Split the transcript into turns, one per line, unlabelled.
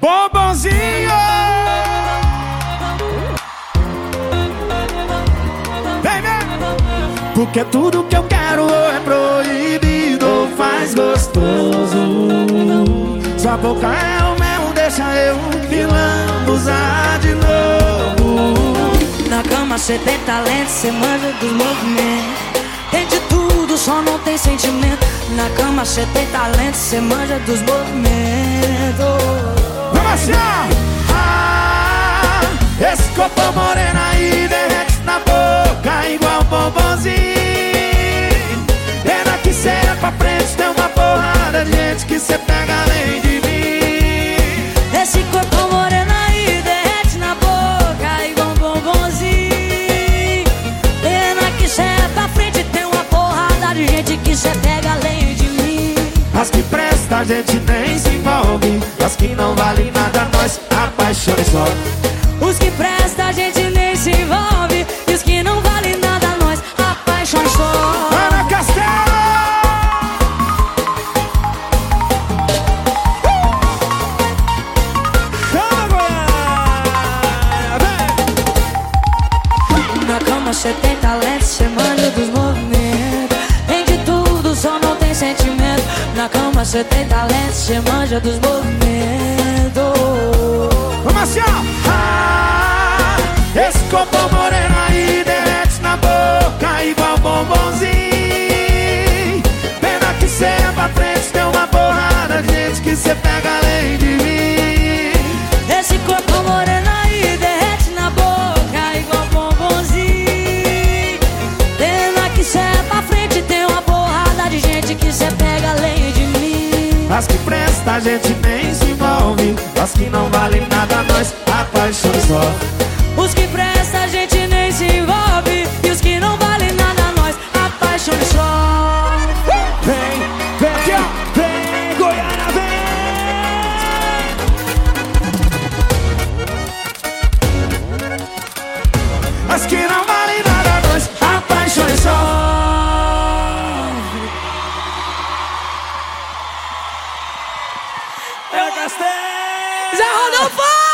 Bombonzinho! Vem, vem! Porque tudo que eu quero é proibido ou faz gostoso. Sua boca é o mel, deixa eu usar de novo.
Na cama cê tem talento, cê manja dos movimentos. Tem de tudo, só não tem sentimento. Na cama cê tem talento, cê manja dos movimentos.
Corpo moreno aí derrete na boca igual bombonzinho. Pena que cê é pra frente, tem uma porrada de gente que cê pega além de mim.
Esse corpo moreno aí derrete na boca igual bombonzinho. Pena que cê é pra frente, tem uma porrada de gente que cê pega além de mim.
As que presta a gente nem se envolve
70 lentes, cê manja dos movimentos. Tem de tudo, só não tem sentimento. Na cama 70 tem talento, manja dos movimentos.
Vamos assim, ó! Ah, esse copo moreno aí derrete na boca igual bombonzinho. Pena que cê é pra frente, tem uma porrada de gente que cê pega a gente nem se envolve As que não valem nada nós apaixone só.
Os que presta a gente nem se envolve E os que não valem nada nós apaixone só.
Vem, vem aqui ó. Vem, Goiânia, vem. As que não
Zé Rodolfo!